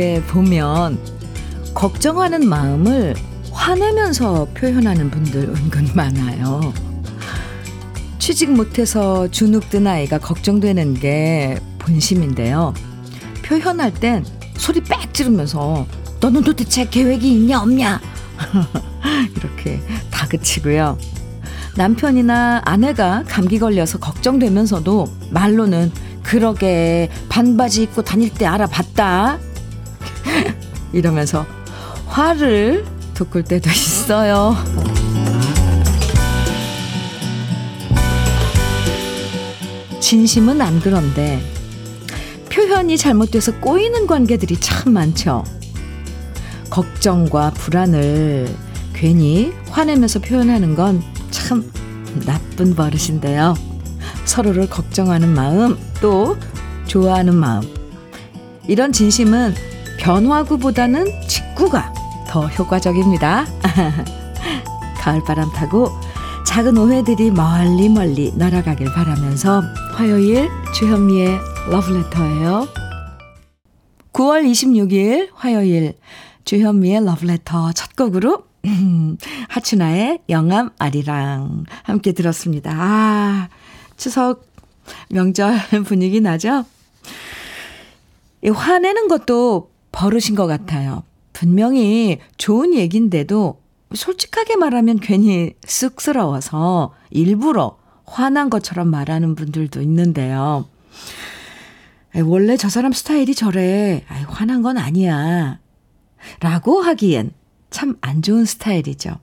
주위에 보면 걱정하는 마음을 화내면서 표현하는 분들 은근 많아요. 취직 못해서 주눅든 아이가 걱정되는 게 본심인데요. 표현할 땐 소리 빽 지르면서 너는 도대체 계획이 있냐 없냐 이렇게 다그치고요. 남편이나 아내가 감기 걸려서 걱정되면서도 말로는 그러게 반바지 입고 다닐 때 알아봤다 이러면서 화를 돋굴 때도 있어요. 진심은 안 그런데 표현이 잘못돼서 꼬이는 관계들이 참 많죠. 걱정과 불안을 괜히 화내면서 표현하는 건 참 나쁜 버릇인데요. 서로를 걱정하는 마음, 또 좋아하는 마음. 이런 진심은 변화구보다는 직구가 더 효과적입니다. 가을바람 타고 작은 오해들이 멀리 멀리 날아가길 바라면서 화요일 주현미의 러브레터예요. 9월 26일 화요일 주현미의 러브레터 첫 곡으로 하춘아의 영암 아리랑 함께 들었습니다. 아, 추석 명절 분위기 나죠? 화내는 것도 버릇인 것 같아요. 분명히 좋은 얘기인데도 솔직하게 말하면 괜히 쑥스러워서 일부러 화난 것처럼 말하는 분들도 있는데요. 원래 저 사람 스타일이 저래. 아이, 화난 건 아니야. 라고 하기엔 참 안 좋은 스타일이죠.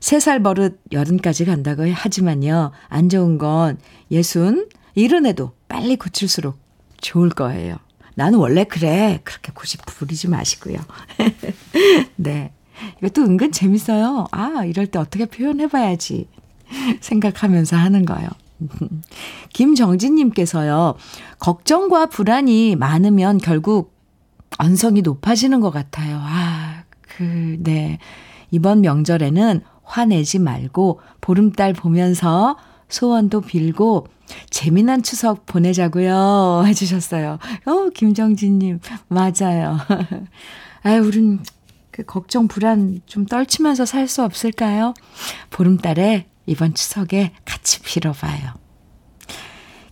세 살 버릇 여든까지 간다고 하지만요. 안 좋은 건 예순, 이른에도 빨리 고칠수록 좋을 거예요. 나는 원래 그래. 그렇게 고집 부리지 마시고요. 네. 이것도 은근 재밌어요. 아, 이럴 때 어떻게 표현해봐야지. 생각하면서 하는 거예요. 김정진님께서요, 걱정과 불안이 많으면 결국 언성이 높아지는 것 같아요. 아, 그, 네. 이번 명절에는 화내지 말고 보름달 보면서 소원도 빌고 재미난 추석 보내자고요. 해주셨어요. 어, 김정진님. 맞아요. 아유, 우린 그 걱정, 불안 좀 떨치면서 살 수 없을까요? 보름달에 이번 추석에 같이 빌어봐요.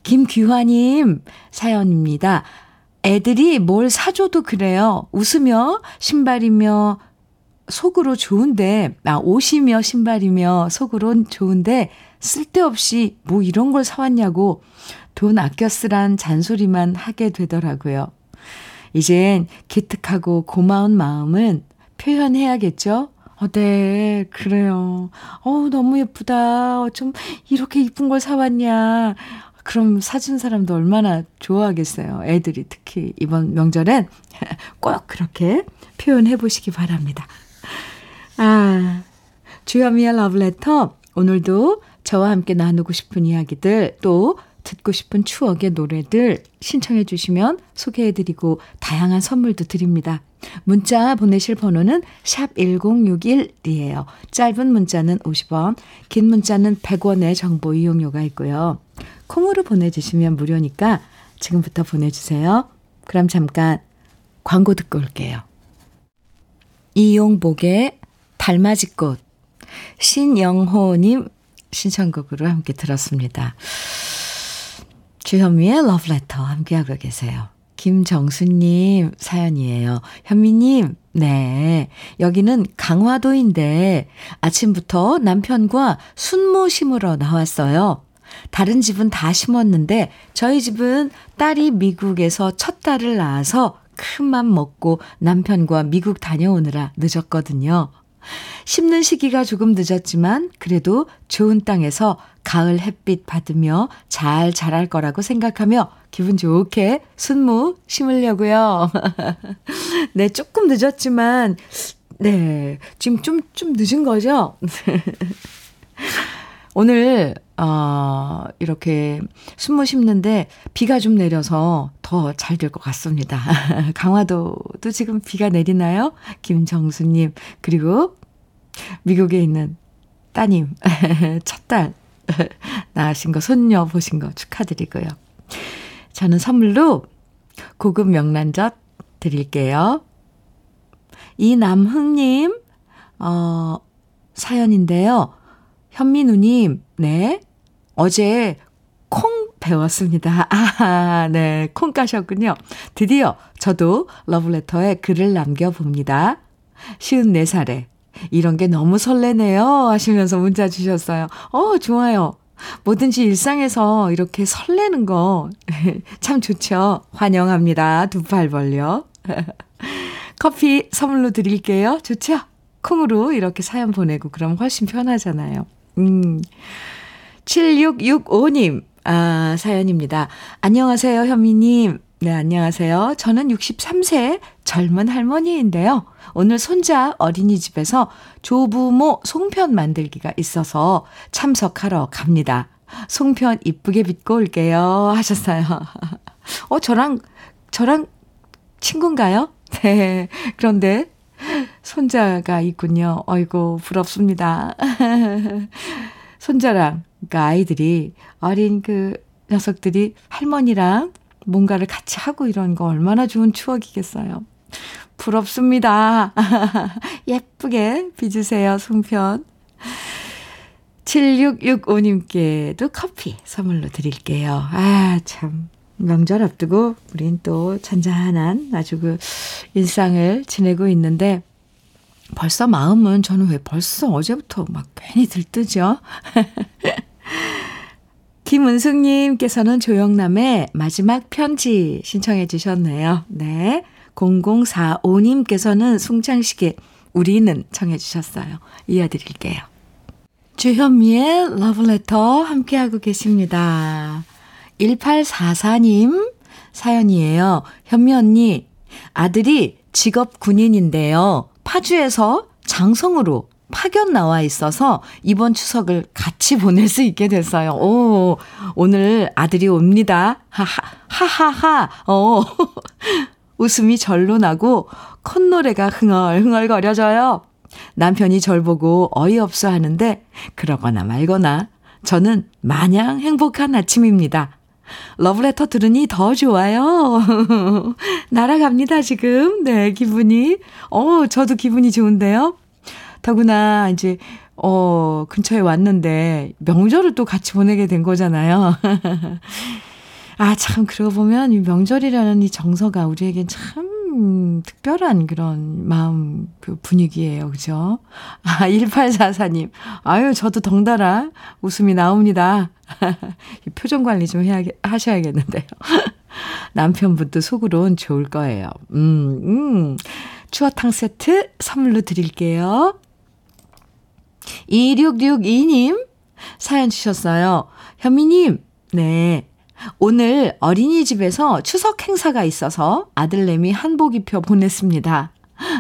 김규화님 사연입니다. 애들이 뭘 사줘도 그래요. 웃으며 신발이며 속으로 좋은데, 아, 옷이며 신발이며 속으론 좋은데, 쓸데없이 뭐 이런 걸 사왔냐고 돈 아껴 쓰란 잔소리만 하게 되더라고요. 이젠 기특하고 고마운 마음은 표현해야겠죠? 어, 네, 그래요. 어 너무 예쁘다. 어, 좀 이렇게 이쁜 걸 사왔냐. 그럼 사준 사람도 얼마나 좋아하겠어요. 애들이 특히 이번 명절엔 꼭 그렇게 표현해 보시기 바랍니다. 아, 주현미의 러브레터. 오늘도 저와 함께 나누고 싶은 이야기들, 또 듣고 싶은 추억의 노래들 신청해 주시면 소개해 드리고 다양한 선물도 드립니다. 문자 보내실 번호는 샵 1061이에요. 짧은 문자는 50원, 긴 문자는 100원의 정보 이용료가 있고요. 콩으로 보내주시면 무료니까 지금부터 보내주세요. 그럼 잠깐 광고 듣고 올게요. 이용복의 달맞이꽃 신영호님 신청곡으로 함께 들었습니다. 주현미의 러브레터 함께하고 계세요. 김정수님 사연이에요. 현미님, 네. 여기는 강화도인데 아침부터 남편과 순모 심으러 나왔어요. 다른 집은 다 심었는데 저희 집은 딸이 미국에서 첫 딸을 낳아서 큰 맘 먹고 남편과 미국 다녀오느라 늦었거든요. 심는 시기가 조금 늦었지만 그래도 좋은 땅에서 가을 햇빛 받으며 잘 자랄 거라고 생각하며 기분 좋게 순무 심으려고요. 네, 조금 늦었지만 네, 지금 좀 좀 늦은 거죠? 오늘 어, 이렇게 순무 심는데 비가 좀 내려서 더 잘 될 것 같습니다. 강화도도 지금 비가 내리나요? 김정수님, 그리고 미국에 있는 따님, 첫 딸, 낳으신 거, 손녀 보신 거 축하드리고요. 저는 선물로 고급 명란젓 드릴게요. 이남흥님, 어, 사연인데요. 현민우님, 네. 어제 콩 배웠습니다. 아, 네. 콩 까셨군요. 드디어 저도 러브레터에 글을 남겨봅니다. 54살에 이런 게 너무 설레네요. 하시면서 문자 주셨어요. 어, 좋아요. 뭐든지 일상에서 이렇게 설레는 거 참 좋죠. 환영합니다. 두 팔 벌려. 커피 선물로 드릴게요. 좋죠? 콩으로 이렇게 사연 보내고 그럼 훨씬 편하잖아요. 음. 7665님, 아, 사연입니다. 안녕하세요, 현미님. 네, 안녕하세요. 저는 63세 젊은 할머니인데요. 오늘 손자 어린이집에서 조부모 송편 만들기가 있어서 참석하러 갑니다. 송편 이쁘게 빚고 올게요. 하셨어요. 어, 저랑, 저랑 친구인가요? 네. 그런데 손자가 있군요. 어이고, 부럽습니다. 손자랑, 그러니까 아이들이, 어린 그 녀석들이 할머니랑 뭔가를 같이 하고 이런 거 얼마나 좋은 추억이겠어요. 부럽습니다. 예쁘게 빚으세요, 송편. 7665님께도 커피 선물로 드릴게요. 아, 참. 명절 앞두고 우린 또 잔잔한 아주 그 일상을 지내고 있는데 벌써 마음은 저는 왜 벌써 어제부터 막 괜히 들뜨죠? 김은숙님께서는 조영남의 마지막 편지 신청해 주셨네요. 네. 0045님께서는 송창식의 우리는 청해 주셨어요. 이어드릴게요. 주현미의 러브레터 함께하고 계십니다. 1844님 사연이에요. 현미 언니, 아들이 직업 군인인데요. 파주에서 장성으로 파견 나와 있어서 이번 추석을 같이 보낼 수 있게 됐어요. 오, 오늘 아들이 옵니다. 하하, 하하하, 어. 웃음이 절로 나고 콧노래가 흥얼흥얼거려져요. 남편이 절 보고 어이없어 하는데 그러거나 말거나 저는 마냥 행복한 아침입니다. 러브레터 들으니 더 좋아요. 날아갑니다, 지금. 네, 기분이. 어, 저도 기분이 좋은데요. 더구나 이제 어 근처에 왔는데 명절을 또 같이 보내게 된 거잖아요. 아, 참, 그러고 보면 이 명절이라는 이 정서가 우리에겐 참 특별한 그런 마음, 그 분위기예요. 그죠? 아, 1844님. 아유, 저도 덩달아 웃음이 나옵니다. 표정 관리 좀 해야, 하셔야겠는데요. 남편분도 속으론 좋을 거예요. 음, 음. 추어탕 세트 선물로 드릴게요. 2662님 사연 주셨어요. 현미님, 네. 오늘 어린이집에서 추석 행사가 있어서 아들내미 한복 입혀 보냈습니다.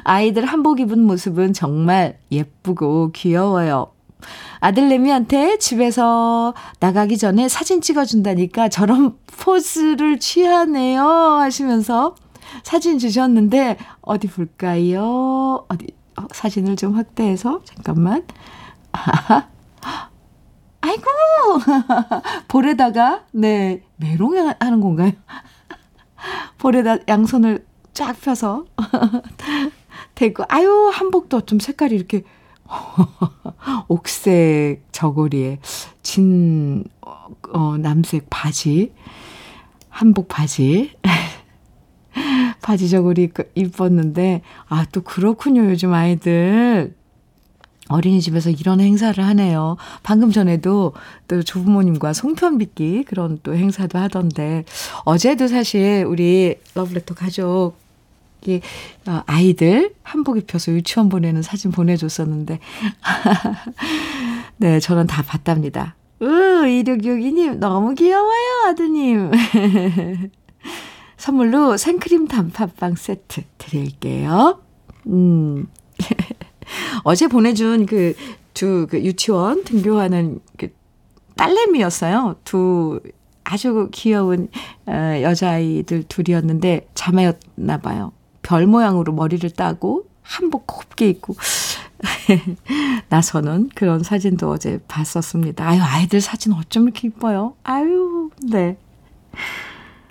아이들 한복 입은 모습은 정말 예쁘고 귀여워요. 아들내미한테 집에서 나가기 전에 사진 찍어준다니까 저런 포즈를 취하네요 하시면서 사진 주셨는데 어디 볼까요? 어디 어, 사진을 좀 확대해서 잠깐만. 아이고 볼에다가 네 메롱 하는 건가요? 볼에다 양손을 쫙 펴서 대고 아유 한복도 좀 색깔이 이렇게 옥색 저고리에 진 어, 남색 바지 한복 바지 바지 저고리 입었는데 아 또 그렇군요 요즘 아이들 어린이집에서 이런 행사를 하네요. 방금 전에도 또 조부모님과 송편 빚기 그런 또 행사도 하던데 어제도 사실 우리 러브레터 가족 이 어, 아이들 한복 입혀서 유치원 보내는 사진 보내줬었는데 네 저는 다 봤답니다. 으 2662님 너무 귀여워요 아드님. 선물로 생크림 단팥빵 세트 드릴게요. 음. 어제 보내준 그, 두, 그 유치원 등교하는 그 딸내미였어요. 두 아주 귀여운 어, 여자아이들 둘이었는데 자매였나 봐요. 별 모양으로 머리를 따고 한복 곱게 입고 나서는 그런 사진도 어제 봤었습니다. 아유, 아이들 사진 어쩜 이렇게 이뻐요? 아유, 네.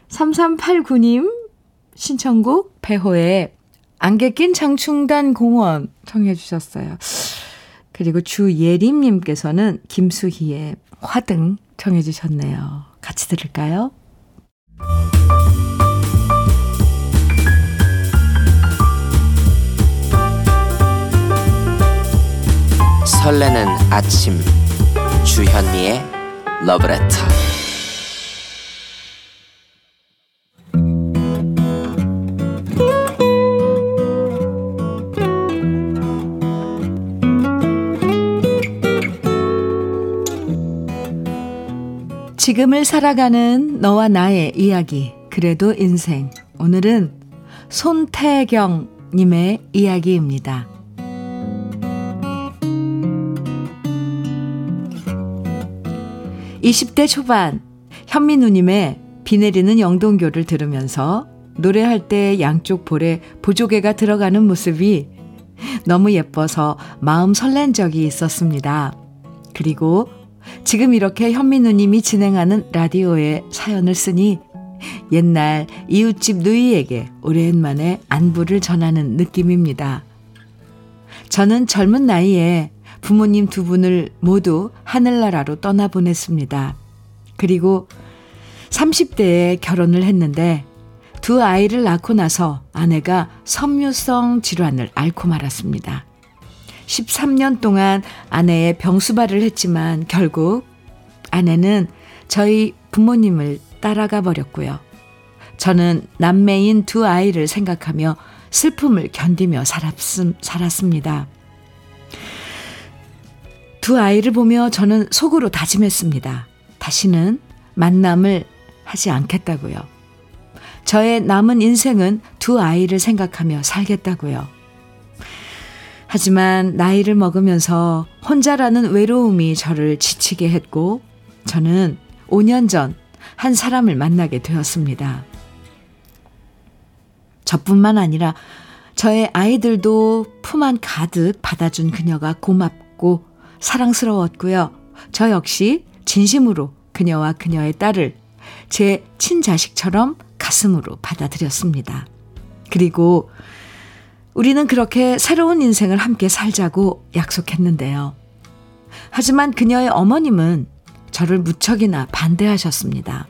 3389님 신청곡 배호의 안개 낀 장충단 공원 청해 주셨어요. 그리고 주예림님께서는 김수희의 화등 청해 주셨네요. 같이 들을까요? 설레는 아침 주현미의 러브레터 지금을 살아가는 너와 나의 이야기 그래도 인생 오늘은 손태경님의 이야기입니다. 20대 초반 현미 누님의 비 내리는 영동교를 들으면서 노래할 때 양쪽 볼에 보조개가 들어가는 모습이 너무 예뻐서 마음 설렌 적이 있었습니다. 그리고 지금 이렇게 현미 누님이 진행하는 라디오에 사연을 쓰니 옛날 이웃집 누이에게 오랜만에 안부를 전하는 느낌입니다. 저는 젊은 나이에 부모님 두 분을 모두 하늘나라로 떠나보냈습니다. 그리고 30대에 결혼을 했는데 두 아이를 낳고 나서 아내가 섬유성 질환을 앓고 말았습니다. 13년 동안 아내의 병수발을 했지만 결국 아내는 저희 부모님을 따라가 버렸고요. 저는 남매인 두 아이를 생각하며 슬픔을 견디며 살았습니다. 두 아이를 보며 저는 속으로 다짐했습니다. 다시는 만남을 하지 않겠다고요. 저의 남은 인생은 두 아이를 생각하며 살겠다고요. 하지만 나이를 먹으면서 혼자라는 외로움이 저를 지치게 했고, 저는 5년 전 한 사람을 만나게 되었습니다. 저뿐만 아니라 저의 아이들도 품 안 가득 받아준 그녀가 고맙고 사랑스러웠고요. 저 역시 진심으로 그녀와 그녀의 딸을 제 친자식처럼 가슴으로 받아들였습니다. 그리고 우리는 그렇게 새로운 인생을 함께 살자고 약속했는데요. 하지만 그녀의 어머님은 저를 무척이나 반대하셨습니다.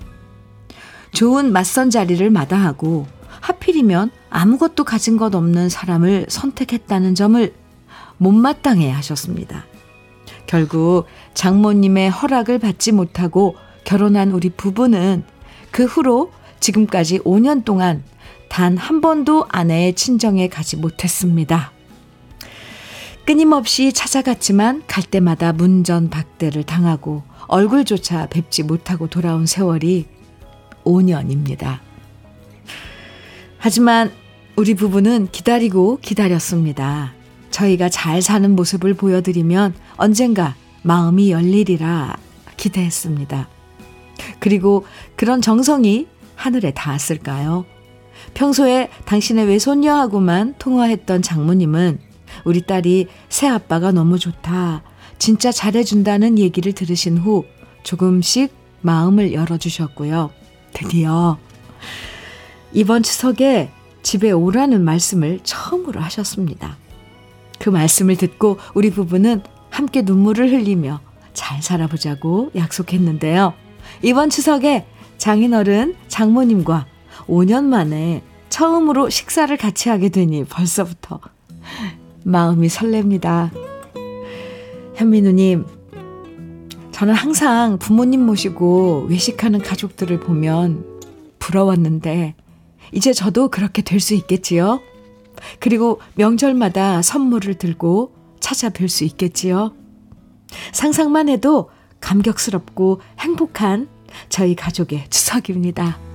좋은 맞선 자리를 마다하고 하필이면 아무것도 가진 것 없는 사람을 선택했다는 점을 못마땅해 하셨습니다. 결국 장모님의 허락을 받지 못하고 결혼한 우리 부부는 그 후로 지금까지 5년 동안 단 한 번도 아내의 친정에 가지 못했습니다. 끊임없이 찾아갔지만 갈 때마다 문전박대를 당하고 얼굴조차 뵙지 못하고 돌아온 세월이 5년입니다. 하지만 우리 부부는 기다리고 기다렸습니다. 저희가 잘 사는 모습을 보여드리면 언젠가 마음이 열리리라 기대했습니다. 그리고 그런 정성이 하늘에 닿았을까요? 평소에 당신의 외손녀하고만 통화했던 장모님은 우리 딸이 새 아빠가 너무 좋다. 진짜 잘해준다는 얘기를 들으신 후 조금씩 마음을 열어주셨고요. 드디어 이번 추석에 집에 오라는 말씀을 처음으로 하셨습니다. 그 말씀을 듣고 우리 부부는 함께 눈물을 흘리며 잘 살아보자고 약속했는데요. 이번 추석에 장인어른 장모님과 5년 만에 처음으로 식사를 같이 하게 되니 벌써부터 마음이 설렙니다. 현민우님, 저는 항상 부모님 모시고 외식하는 가족들을 보면 부러웠는데, 이제 저도 그렇게 될 수 있겠지요? 그리고 명절마다 선물을 들고 찾아뵐 수 있겠지요. 상상만 해도 감격스럽고 행복한 저희 가족의 추석입니다.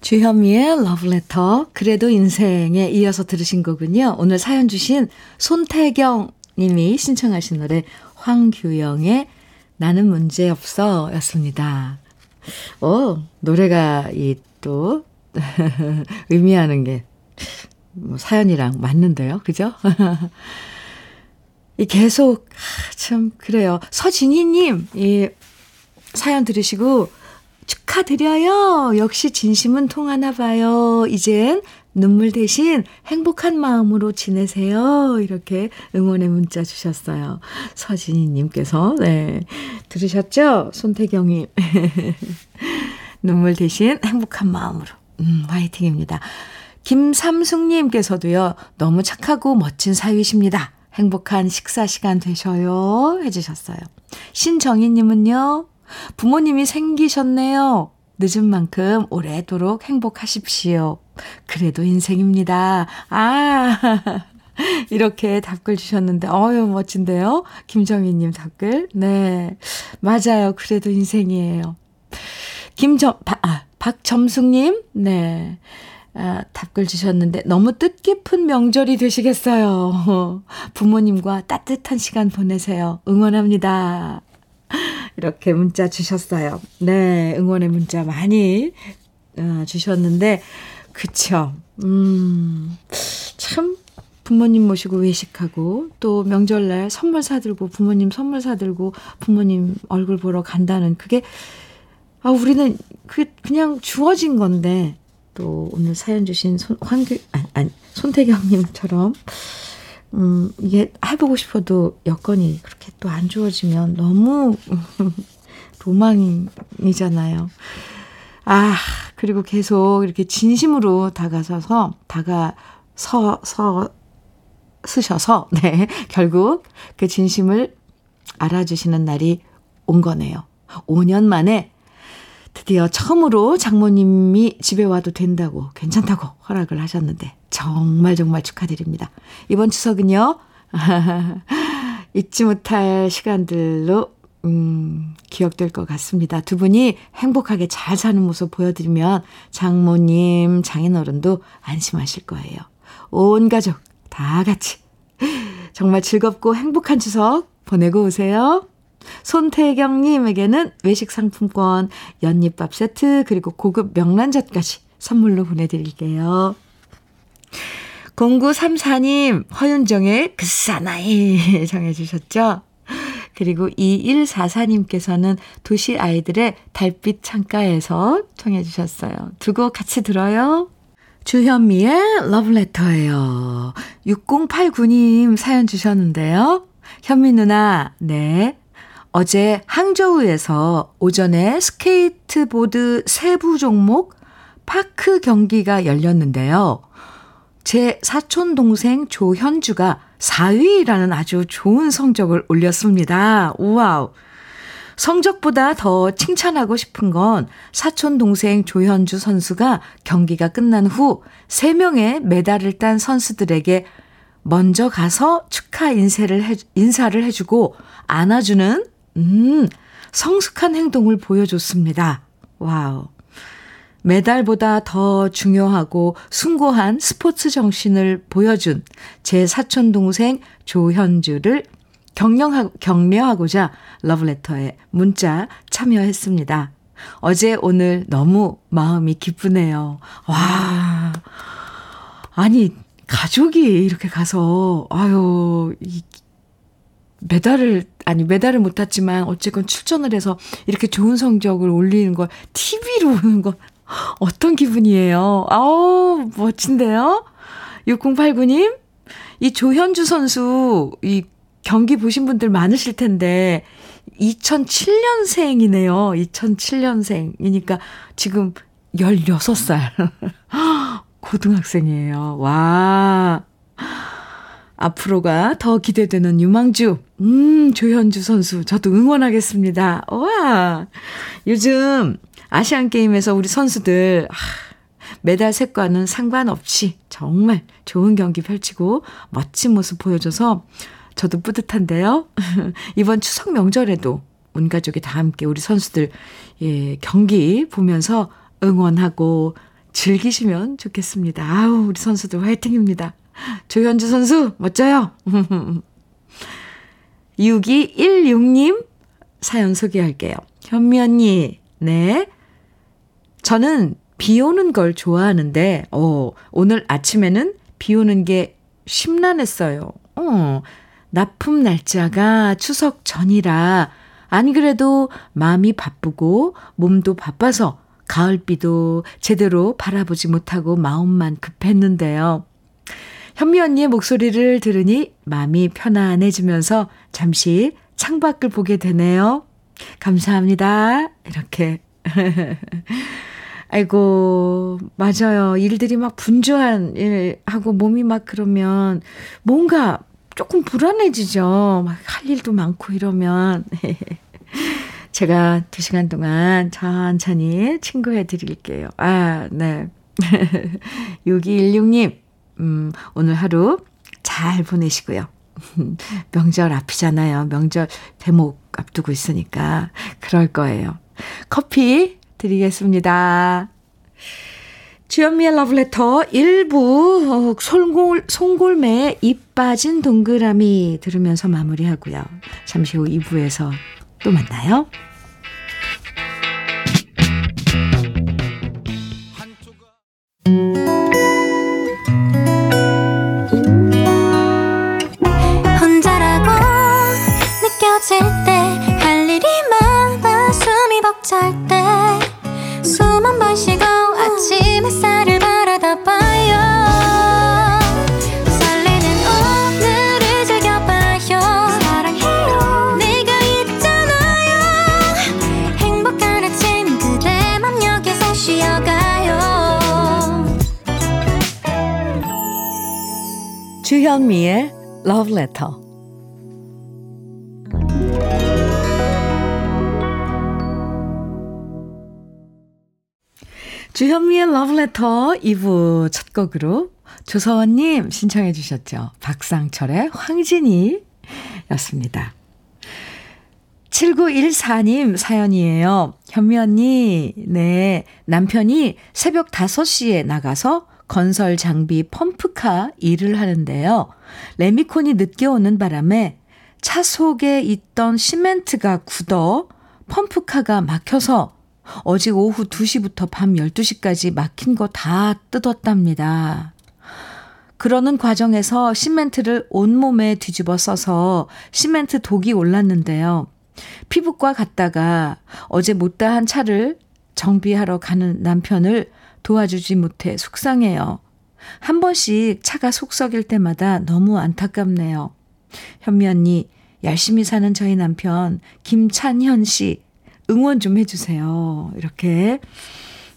주현미의 러브레터 그래도 인생에 이어서 들으신 거군요. 오늘 사연 주신 손태경 님이 신청하신 노래 황규영의 나는 문제없어 였습니다. 오, 노래가 이 또 의미하는 게, 뭐, 사연이랑 맞는데요. 그죠? 이 계속, 참, 그래요. 서진희 님, 이 사연 들으시고, 축하드려요. 역시 진심은 통하나 봐요. 이젠 눈물 대신 행복한 마음으로 지내세요. 이렇게 응원의 문자 주셨어요. 서진희님께서, 네. 들으셨죠? 손태경이. 눈물 대신 행복한 마음으로. 음, 화이팅입니다. 김삼숙님께서도요, 너무 착하고 멋진 사위십니다. 행복한 식사 시간 되셔요. 해주셨어요. 신정희님은요, 부모님이 생기셨네요. 늦은 만큼 오래도록 행복하십시오. 그래도 인생입니다. 아, 이렇게 답글 주셨는데, 어유 멋진데요? 김정희님 답글. 네. 맞아요. 그래도 인생이에요. 김정, 아, 박점숙님, 네. 아, 답글 주셨는데 너무 뜻깊은 명절이 되시겠어요. 부모님과 따뜻한 시간 보내세요. 응원합니다. 이렇게 문자 주셨어요. 네, 응원의 문자 많이 어, 주셨는데, 그쵸. 음, 참, 부모님 모시고 외식하고, 또 명절날 선물 사들고, 부모님 선물 사들고, 부모님 얼굴 보러 간다는 그게, 아, 우리는 그, 그냥 주어진 건데, 또 오늘 사연 주신 손, 황규, 아니, 아니, 손태경님처럼, 음, 이게 해보고 싶어도 여건이 그렇게 또안 주어지면 너무 로망이잖아요. 아, 그리고 계속 이렇게 진심으로 다가서서, 다가서, 서, 쓰셔서, 네, 결국 그 진심을 알아주시는 날이 온 거네요. 5년 만에 드디어 처음으로 장모님이 집에 와도 된다고, 괜찮다고 허락을 하셨는데, 정말 정말 축하드립니다. 이번 추석은요, 잊지 못할 시간들로, 음, 기억될 것 같습니다. 두 분이 행복하게 잘 사는 모습 보여드리면 장모님, 장인어른도 안심하실 거예요. 온 가족 다 같이 정말 즐겁고 행복한 추석 보내고 오세요. 손태경님에게는 외식 상품권, 연잎밥 세트, 그리고 고급 명란젓까지 선물로 보내드릴게요. 0934님, 허윤정의 그 사나이 정해주셨죠? 그리고 2144님께서는 도시 아이들의 달빛 창가에서 청해주셨어요. 두 곡 같이 들어요. 주현미의 러브레터예요. 6089님 사연 주셨는데요. 현미 누나, 네. 어제 항저우에서 오전에 스케이트보드 세부 종목 파크 경기가 열렸는데요. 제 사촌 동생 조현주가 4위라는 아주 좋은 성적을 올렸습니다. 우와우. 성적보다 더 칭찬하고 싶은 건 사촌 동생 조현주 선수가 경기가 끝난 후 3명의 메달을 딴 선수들에게 먼저 가서 축하 인사를 해, 인사를 해주고 안아주는 음, 성숙한 행동을 보여줬습니다. 와우. 메달보다 더 중요하고 숭고한 스포츠 정신을 보여준 제 사촌 동생 조현주를 격려하, 격려하고자 러브레터에 문자 참여했습니다. 어제 오늘 너무 마음이 기쁘네요. 와. 아니, 가족이 이렇게 가서, 아유, 이 메달을 아니 메달을 못 탔지만 어쨌건 출전을 해서 이렇게 좋은 성적을 올리는 걸 TV로 보는 건 어떤 기분이에요? 아우 멋진데요. 6089님 이 조현주 선수 이 경기 보신 분들 많으실 텐데 2007년생이네요. 2007년생이니까 지금 16살. 고등학생이에요. 와. 앞으로가 더 기대되는 유망주. 음, 조현주 선수. 저도 응원하겠습니다. 와. 요즘 아시안 게임에서 우리 선수들, 아, 메달 색과는 상관없이 정말 좋은 경기 펼치고 멋진 모습 보여줘서 저도 뿌듯한데요. 이번 추석 명절에도 온 가족이 다 함께 우리 선수들, 예, 경기 보면서 응원하고 즐기시면 좋겠습니다. 아우, 우리 선수들 화이팅입니다. 조현주 선수, 멋져요. 6216님 사연 소개할게요. 현미 언니, 네. 저는 비 오는 걸 좋아하는데, 어, 오늘 아침에는 비 오는 게 심란했어요. 어, 납품 날짜가 추석 전이라 안 그래도 마음이 바쁘고 몸도 바빠서 가을비도 제대로 바라보지 못하고 마음만 급했는데요. 현미 언니의 목소리를 들으니 마음이 편안해지면서 잠시 창밖을 보게 되네요. 감사합니다. 이렇게. 아이고, 맞아요. 일들이 막 분주한 일하고 몸이 막 그러면 뭔가 조금 불안해지죠. 막 할 일도 많고 이러면. 제가 두 시간 동안 천천히 친구해 드릴게요. 아, 네. 6216님, 음, 오늘 하루 잘 보내시고요. 명절 앞이잖아요. 명절 대목 앞두고 있으니까 그럴 거예요. 커피 드리겠습니다. 주현미의 러브레터 1부 어, 송골, 송골매의 입 빠진 동그라미 들으면서 마무리하고요. 잠시 후 2부에서 또 만나요. 혼자라고 느껴질 때 할 일이 많아 숨이 벅찰 때 주현미의 Love Letter. 주현미의 Love Letter 2부 첫 곡으로 조서원님 신청해 주셨죠. 박상철의 황진이 였습니다. 7914님 사연이에요. 현미 언니, 네. 남편이 새벽 5시에 나가서 건설 장비 펌프카 일을 하는데요. 레미콘이 늦게 오는 바람에 차 속에 있던 시멘트가 굳어 펌프카가 막혀서 어제 오후 2시부터 밤 12시까지 막힌 거 다 뜯었답니다. 그러는 과정에서 시멘트를 온몸에 뒤집어 써서 시멘트 독이 올랐는데요. 피부과 갔다가 어제 못다한 차를 정비하러 가는 남편을 도와주지 못해 속상해요. 한 번씩 차가 속썩일 때마다 너무 안타깝네요. 현미 언니, 열심히 사는 저희 남편 김찬현 씨 응원 좀 해주세요. 이렇게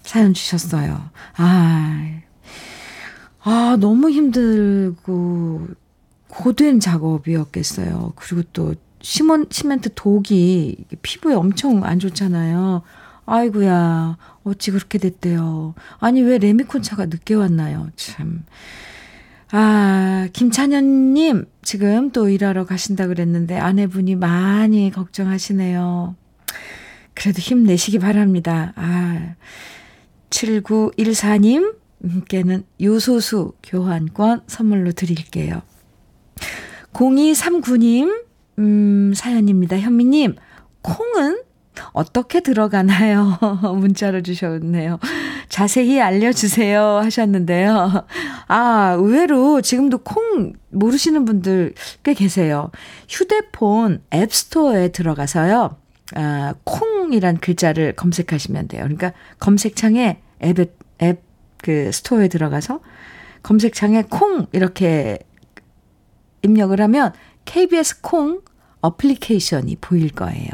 사연 주셨어요. 아, 아 너무 힘들고 고된 작업이었겠어요. 그리고 또 시몬, 시멘트 독이 피부에 엄청 안 좋잖아요. 아이고야, 어찌 그렇게 됐대요. 아니, 왜 레미콘 차가 늦게 왔나요? 참. 아, 김찬현님, 지금 또 일하러 가신다 그랬는데 아내분이 많이 걱정하시네요. 그래도 힘내시기 바랍니다. 아, 7914님께는 요소수 교환권 선물로 드릴게요. 0239님, 음, 사연입니다. 현미님, 콩은 어떻게 들어가나요? 문자로 주셨네요. 자세히 알려주세요 하셨는데요. 아, 의외로 지금도 콩 모르시는 분들 꽤 계세요. 휴대폰 앱스토어에 들어가서요. 아, 콩이란 글자를 검색하시면 돼요. 그러니까 검색창에 앱에, 앱, 그 스토어에 들어가서 검색창에 콩 이렇게 입력을 하면 KBS 콩 어플리케이션이 보일 거예요.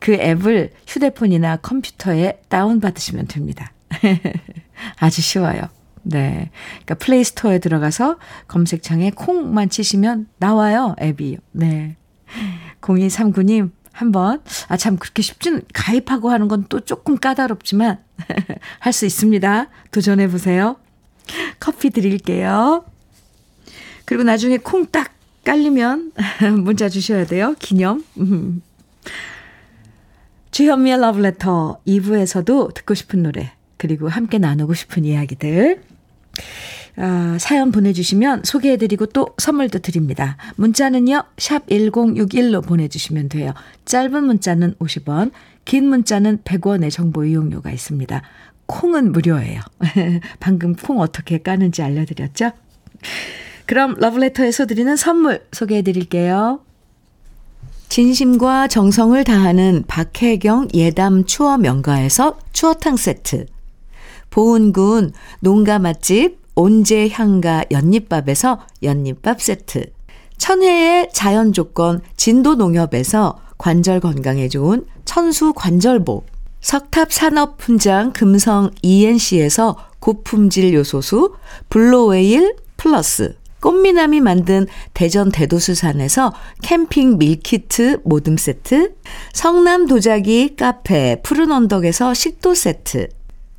그 앱을 휴대폰이나 컴퓨터에 다운받으시면 됩니다. 아주 쉬워요. 네. 그러니까 플레이 스토어에 들어가서 검색창에 콩만 치시면 나와요, 앱이. 네. 0239님, 한번, 아, 참, 그렇게 쉽진, 가입하고 하는 건 또 조금 까다롭지만, 할 수 있습니다. 도전해보세요. 커피 드릴게요. 그리고 나중에 콩 딱 깔리면 문자 주셔야 돼요. 기념. 주현미의 러브레터 2부에서도 듣고 싶은 노래, 그리고 함께 나누고 싶은 이야기들. 아, 사연 보내주시면 소개해드리고 또 선물도 드립니다. 문자는요, 샵 1061로 보내주시면 돼요. 짧은 문자는 50원, 긴 문자는 100원의 정보 이용료가 있습니다. 콩은 무료예요. 방금 콩 어떻게 까는지 알려드렸죠? 그럼 러브레터에서 드리는 선물 소개해드릴게요. 진심과 정성을 다하는 박혜경 예담 추어 명가에서 추어탕 세트. 보은군 농가 맛집 온재향가 연잎밥에서 연잎밥 세트. 천혜의 자연 조건 진도 농협에서 관절 건강에 좋은 천수 관절보. 석탑 산업 훈장 금성 ENC에서 고품질 요소수 블로웨일 플러스. 꽃미남이 만든 대전 대도수산에서 캠핑 밀키트 모듬 세트, 성남 도자기 카페 푸른 언덕에서 식도 세트,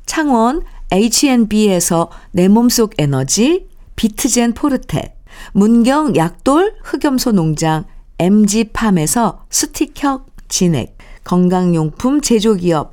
창원 H&B에서 내 몸속 에너지 비트젠 포르테, 문경 약돌 흑염소 농장 MG팜에서 스틱형 진액, 건강용품 제조기업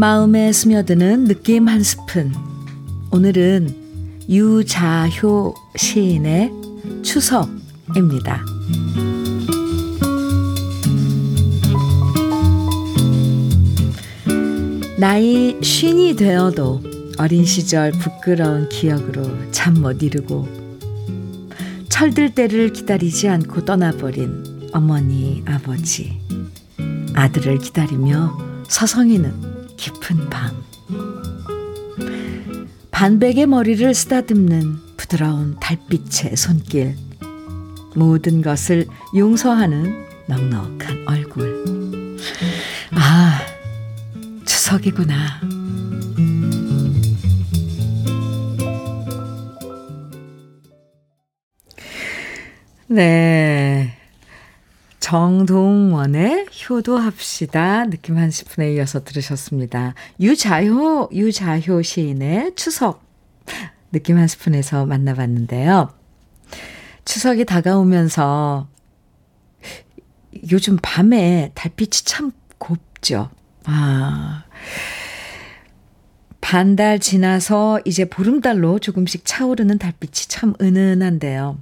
마음에 스며드는 느낌 한 스푼. 오늘은 유자효 시인의 추석입니다. 나이 쉰이 되어도 어린 시절 부끄러운 기억으로 잠 못 이루고 철들 때를 기다리지 않고 떠나버린 어머니, 아버지, 아들을 기다리며 서성이는 깊은 밤. 반백의 머리를 쓰다듬는 부드러운 달빛의 손길. 모든 것을 용서하는 넉넉한 얼굴. 아, 추석이구나. 네. 정동원의 효도합시다. 느낌 한 스푼에 이어서 들으셨습니다. 유자효, 유자효 시인의 추석. 느낌 한 스푼에서 만나봤는데요. 추석이 다가오면서 요즘 밤에 달빛이 참 곱죠. 아. 반달 지나서 이제 보름달로 조금씩 차오르는 달빛이 참 은은한데요.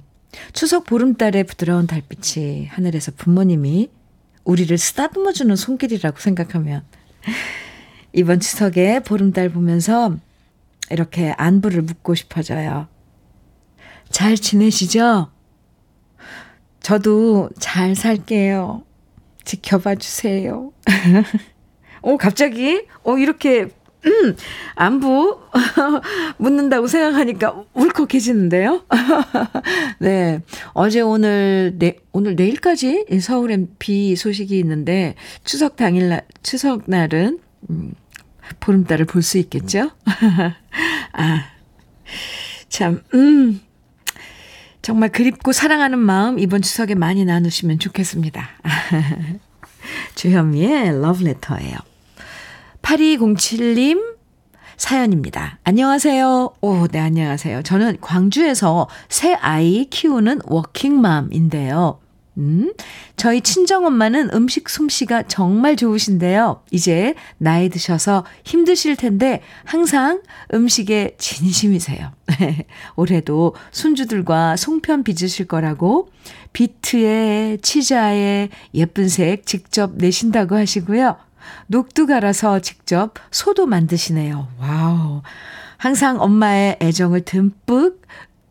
추석 보름달의 부드러운 달빛이 하늘에서 부모님이 우리를 쓰다듬어주는 손길이라고 생각하면 이번 추석에 보름달 보면서 이렇게 안부를 묻고 싶어져요. 잘 지내시죠? 저도 잘 살게요. 지켜봐 주세요. 오, 갑자기, 어, 이렇게 음, 안부 묻는다고 생각하니까 울컥해지는데요. 네. 어제 오늘 내 오늘 내일까지 서울엔 비 소식이 있는데 추석 당일 날 추석 날은 음, 보름달을 볼 수 있겠죠? 아. 참 음. 정말 그립고 사랑하는 마음 이번 추석에 많이 나누시면 좋겠습니다. 주현미의 러브레터예요. 8207님 사연입니다. 안녕하세요. 오, 네, 안녕하세요. 저는 광주에서 새 아이 키우는 워킹맘인데요. 음, 저희 친정엄마는 음식 솜씨가 정말 좋으신데요. 이제 나이 드셔서 힘드실 텐데 항상 음식에 진심이세요. 올해도 손주들과 송편 빚으실 거라고 비트에 치자에 예쁜 색 직접 내신다고 하시고요. 녹두 갈아서 직접 소도 만드시네요. 와우. 항상 엄마의 애정을 듬뿍,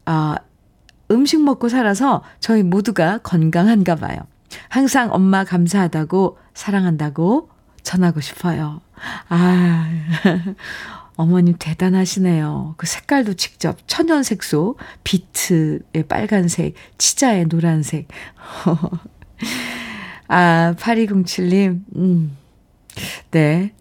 어, 음식 먹고 살아서 저희 모두가 건강한가 봐요. 항상 엄마 감사하다고 사랑한다고 전하고 싶어요. 아, 어머님 대단하시네요. 그 색깔도 직접 천연색소, 비트의 빨간색, 치자의 노란색. 아, 8207님, 음, 네.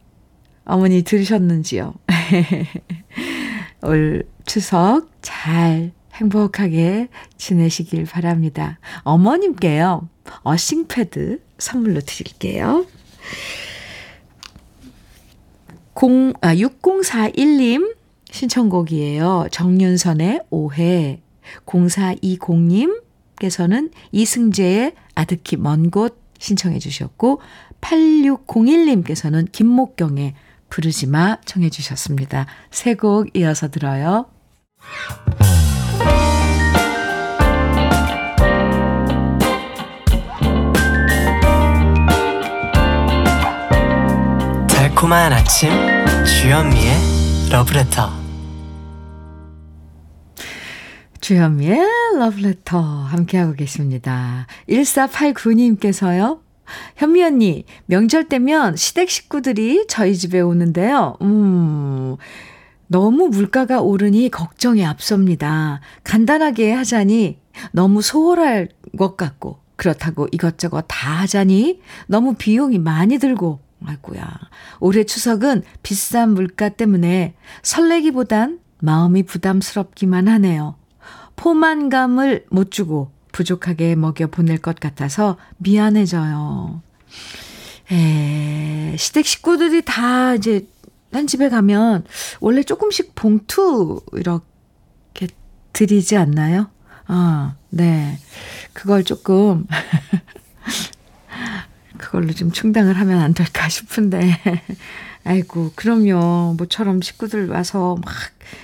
어머니 들으셨는지요? 올 추석 잘 행복하게 지내시길 바랍니다. 어머님께요, 어싱패드 선물로 드릴게요. 0, 아, 6041님 신청곡이에요. 정윤선의 오해. 0420님께서는 이승재의 아득히 먼 곳 신청해 주셨고, 8601님께서는 김목경의 부르지마 청해 주셨습니다. 세 곡 이어서 들어요. 달콤한 아침 주현미의 러브레터 주현미의 러브레터 함께하고 계십니다. 1489님께서요. 현미 언니, 명절 때면 시댁 식구들이 저희 집에 오는데요. 음, 너무 물가가 오르니 걱정이 앞섭니다. 간단하게 하자니 너무 소홀할 것 같고, 그렇다고 이것저것 다 하자니 너무 비용이 많이 들고, 아이고야. 올해 추석은 비싼 물가 때문에 설레기보단 마음이 부담스럽기만 하네요. 포만감을 못 주고 부족하게 먹여 보낼 것 같아서 미안해져요. 에, 시댁 식구들이 다 이제 한 집에 가면 원래 조금씩 봉투 이렇게 드리지 않나요? 아, 네. 그걸 조금 그걸로 좀 충당을 하면 안 될까 싶은데. 아이고, 그럼요. 모처럼 식구들 와서 막,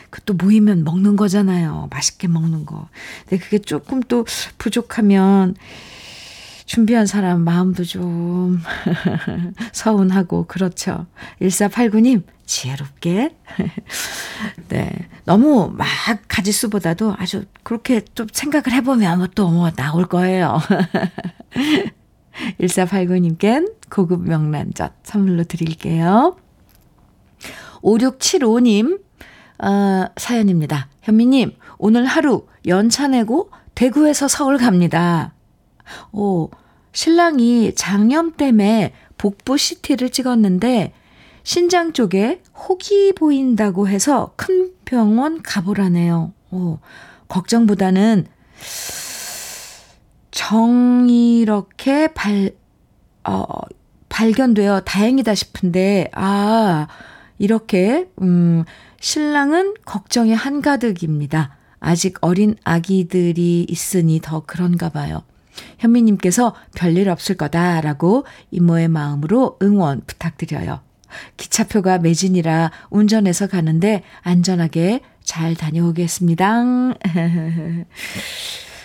그 또 모이면 먹는 거잖아요. 맛있게 먹는 거. 근데 그게 조금 또 부족하면 준비한 사람 마음도 좀 서운하고, 그렇죠. 1489님, 지혜롭게. 네. 너무 막 가지수보다도 아주 그렇게 좀 생각을 해보면 또 뭐 나올 거예요. 1489님껜 고급 명란젓 선물로 드릴게요. 5675님, 어, 사연입니다. 현미님, 오늘 하루 연차 내고 대구에서 서울 갑니다. 오, 신랑이 장염 때문에 복부 CT를 찍었는데, 신장 쪽에 혹이 보인다고 해서 큰 병원 가보라네요. 오, 걱정보다는 정이렇게 발, 어, 발견되어 다행이다 싶은데, 아, 이렇게, 음, 신랑은 걱정이 한가득입니다. 아직 어린 아기들이 있으니 더 그런가 봐요. 현미님께서 별일 없을 거다라고 이모의 마음으로 응원 부탁드려요. 기차표가 매진이라 운전해서 가는데 안전하게 잘 다녀오겠습니다.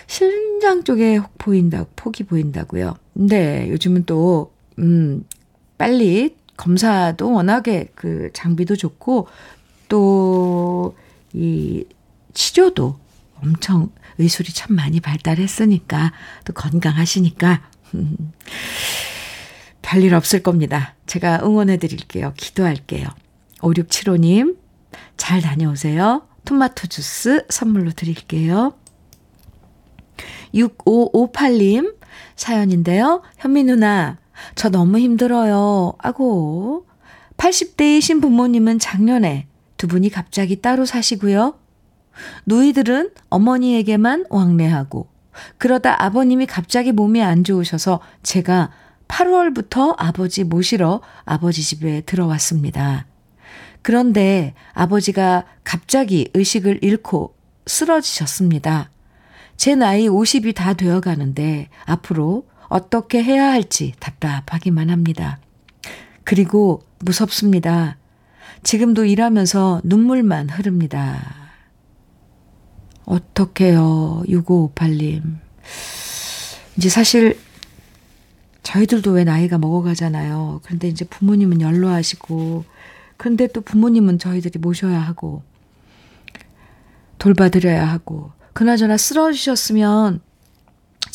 신장 쪽에 혹 보인다, 폭이 보인다고요. 근데 요즘은 또, 음, 빨리 검사도 워낙에 그 장비도 좋고, 또, 이 치료도 엄청 의술이 참 많이 발달했으니까, 또 건강하시니까, 음, 별일 없을 겁니다. 제가 응원해 드릴게요. 기도할게요. 5675님, 잘 다녀오세요. 토마토 주스 선물로 드릴게요. 6558님 사연인데요. 현미 누나, 저 너무 힘들어요. 아고. 80대이신 부모님은 작년에 두 분이 갑자기 따로 사시고요. 누이들은 어머니에게만 왕래하고, 그러다 아버님이 갑자기 몸이 안 좋으셔서 제가 8월부터 아버지 모시러 아버지 집에 들어왔습니다. 그런데 아버지가 갑자기 의식을 잃고 쓰러지셨습니다. 제 나이 50이 다 되어 가는데 앞으로 어떻게 해야 할지 답답하기만 합니다. 그리고 무섭습니다. 지금도 일하면서 눈물만 흐릅니다. 어떡해요, 6558님. 이제 사실 저희들도 왜 나이가 먹어가잖아요. 그런데 이제 부모님은 연로하시고, 그런데 또 부모님은 저희들이 모셔야 하고, 돌봐드려야 하고, 그나저나 쓰러지셨으면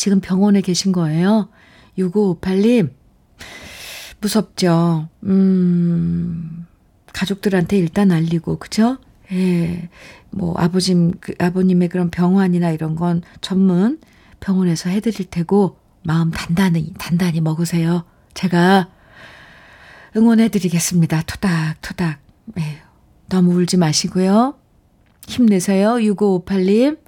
지금 병원에 계신 거예요? 6558님, 무섭죠? 음, 가족들한테 일단 알리고, 그죠? 예, 뭐, 아버님, 그, 아버님의 그런 병환이나 이런 건 전문 병원에서 해드릴 테고, 마음 단단히, 단단히 먹으세요. 제가 응원해드리겠습니다. 토닥토닥. 예, 너무 울지 마시고요. 힘내세요. 6558님.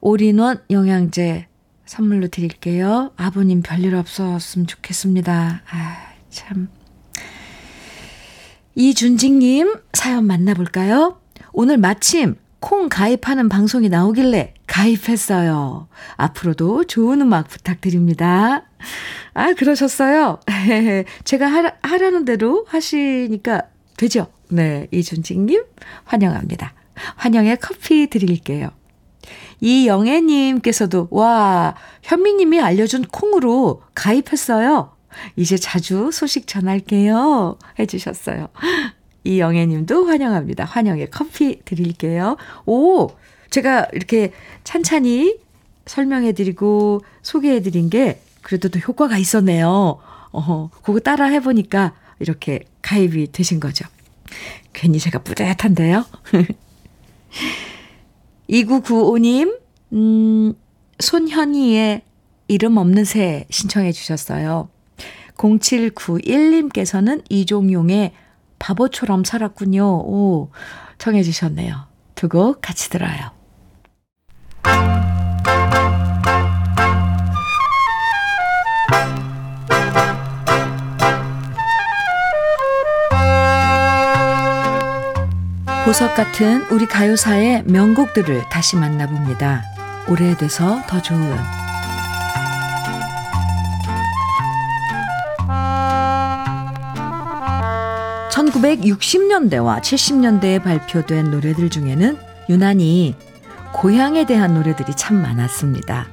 올인원 영양제 선물로 드릴게요. 아버님 별일 없었으면 좋겠습니다. 아, 참. 이준직님 사연 만나볼까요? 오늘 마침 콩 가입하는 방송이 나오길래 가입했어요. 앞으로도 좋은 음악 부탁드립니다. 아, 그러셨어요? 제가 하라, 하라는 대로 하시니까 되죠? 네, 이준직님 환영합니다. 환영의 커피 드릴게요. 이영애님께서도, 와, 현미님이 알려준 콩으로 가입했어요. 이제 자주 소식 전할게요. 해주셨어요. 이영애님도 환영합니다. 환영의 커피 드릴게요. 오, 제가 이렇게 찬찬히 설명해드리고 소개해드린 게 그래도 또 효과가 있었네요. 어, 그거 따라 해보니까 이렇게 가입이 되신 거죠. 괜히 제가 뿌듯한데요. 2995님, 음, 손현희의 이름 없는 새 신청해 주셨어요. 0791님께서는 이종용의 바보처럼 살았군요. 오, 청해 주셨네요. 두 곡 같이 들어요. 보석 같은 우리 가요사의 명곡들을 다시 만나봅니다. 오래돼서 더 좋은 1960년대와 70년대에 발표된 노래들 중에는 유난히 고향에 대한 노래들이 참 많았습니다.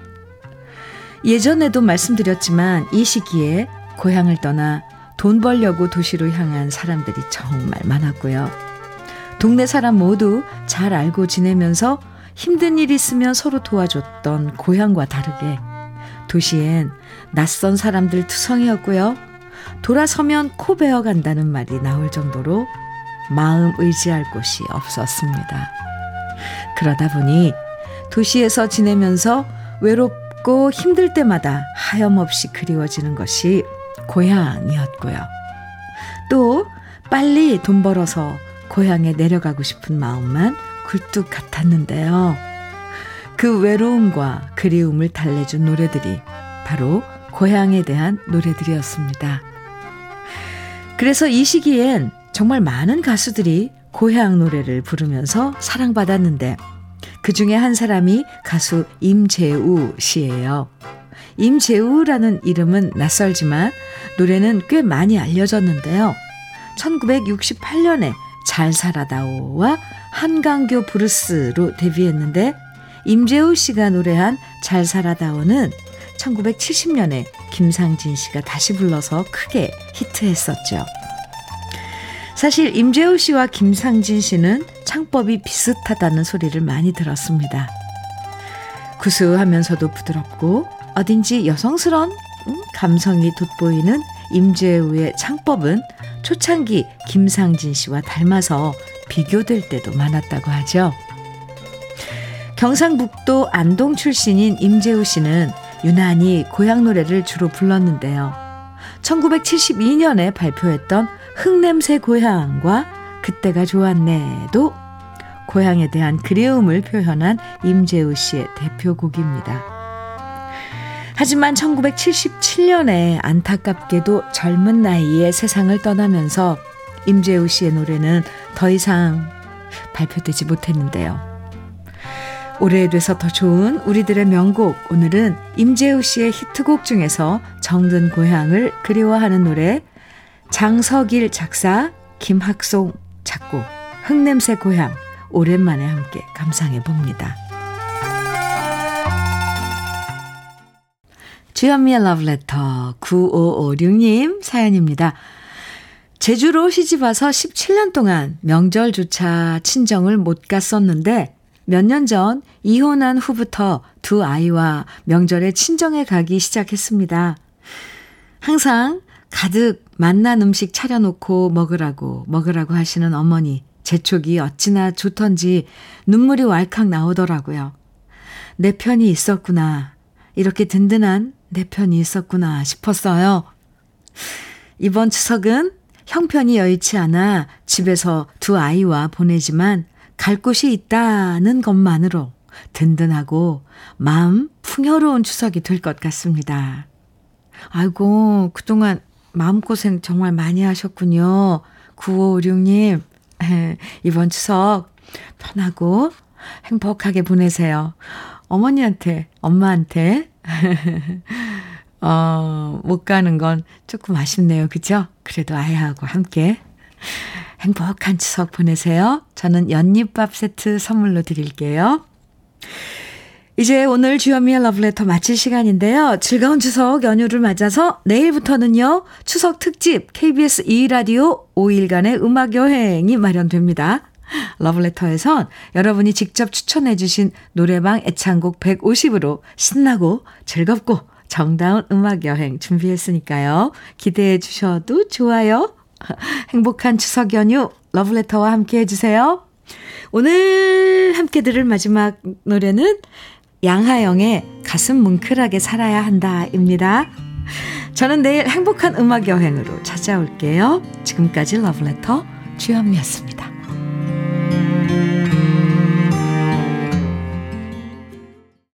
예전에도 말씀드렸지만 이 시기에 고향을 떠나 돈 벌려고 도시로 향한 사람들이 정말 많았고요. 동네 사람 모두 잘 알고 지내면서 힘든 일 있으면 서로 도와줬던 고향과 다르게 도시엔 낯선 사람들 투성이었고요. 돌아서면 코 베어 간다는 말이 나올 정도로 마음 의지할 곳이 없었습니다. 그러다 보니 도시에서 지내면서 외롭고 힘들 때마다 하염없이 그리워지는 것이 고향이었고요. 또 빨리 돈 벌어서 고향에 내려가고 싶은 마음만 굴뚝 같았는데요. 그 외로움과 그리움을 달래준 노래들이 바로 고향에 대한 노래들이었습니다. 그래서 이 시기엔 정말 많은 가수들이 고향 노래를 부르면서 사랑받았는데 그 중에 한 사람이 가수 임재우 씨예요. 임재우라는 이름은 낯설지만 노래는 꽤 많이 알려졌는데요. 1968년에 잘 살아다오와 한강교 브루스로 데뷔했는데 임재우 씨가 노래한 잘 살아다오는 1970년에 김상진 씨가 다시 불러서 크게 히트했었죠. 사실 임재우 씨와 김상진 씨는 창법이 비슷하다는 소리를 많이 들었습니다. 구수하면서도 부드럽고 어딘지 여성스러운 감성이 돋보이는 임재우의 창법은 초창기 김상진 씨와 닮아서 비교될 때도 많았다고 하죠. 경상북도 안동 출신인 임재우 씨는 유난히 고향 노래를 주로 불렀는데요. 1972년에 발표했던 흙냄새 고향과 그때가 좋았네도 고향에 대한 그리움을 표현한 임재우 씨의 대표곡입니다. 하지만 1977년에 안타깝게도 젊은 나이에 세상을 떠나면서 임재우 씨의 노래는 더 이상 발표되지 못했는데요. 오래돼서 더 좋은 우리들의 명곡 오늘은 임재우 씨의 히트곡 중에서 정든 고향을 그리워하는 노래 장석일 작사 김학송 작곡 흙냄새 고향 오랜만에 함께 감상해 봅니다. 주현미의 러브레터 9556님 사연입니다. 제주로 시집 와서 17년 동안 명절조차 친정을 못 갔었는데 몇 년 전 이혼한 후부터 두 아이와 명절에 친정에 가기 시작했습니다. 항상 가득 맛난 음식 차려놓고 먹으라고 먹으라고 하시는 어머니 재촉이 어찌나 좋던지 눈물이 왈칵 나오더라고요. 내 편이 있었구나. 이렇게 든든한 내 편이 있었구나 싶었어요. 이번 추석은 형편이 여의치 않아 집에서 두 아이와 보내지만 갈 곳이 있다는 것만으로 든든하고 마음 풍요로운 추석이 될 것 같습니다. 아이고, 그동안 마음고생 정말 많이 하셨군요. 9556님, 이번 추석 편하고 행복하게 보내세요. 어머니한테, 엄마한테, 어, 못 가는 건 조금 아쉽네요. 그죠? 그래도 아이하고 함께 행복한 추석 보내세요. 저는 연잎밥 세트 선물로 드릴게요. 이제 오늘 주현미의 러브레터 마칠 시간인데요. 즐거운 추석 연휴를 맞아서 내일부터는요. 추석 특집 KBS 2라디오 5일간의 음악 여행이 마련됩니다. 러브레터에선 여러분이 직접 추천해 주신 노래방 애창곡 150으로 신나고 즐겁고 정다운 음악 여행 준비했으니까요. 기대해 주셔도 좋아요. 행복한 추석 연휴 러브레터와 함께 해주세요. 오늘 함께 들을 마지막 노래는 양하영의 가슴 뭉클하게 살아야 한다입니다. 저는 내일 행복한 음악 여행으로 찾아올게요. 지금까지 러브레터 주현미였습니다.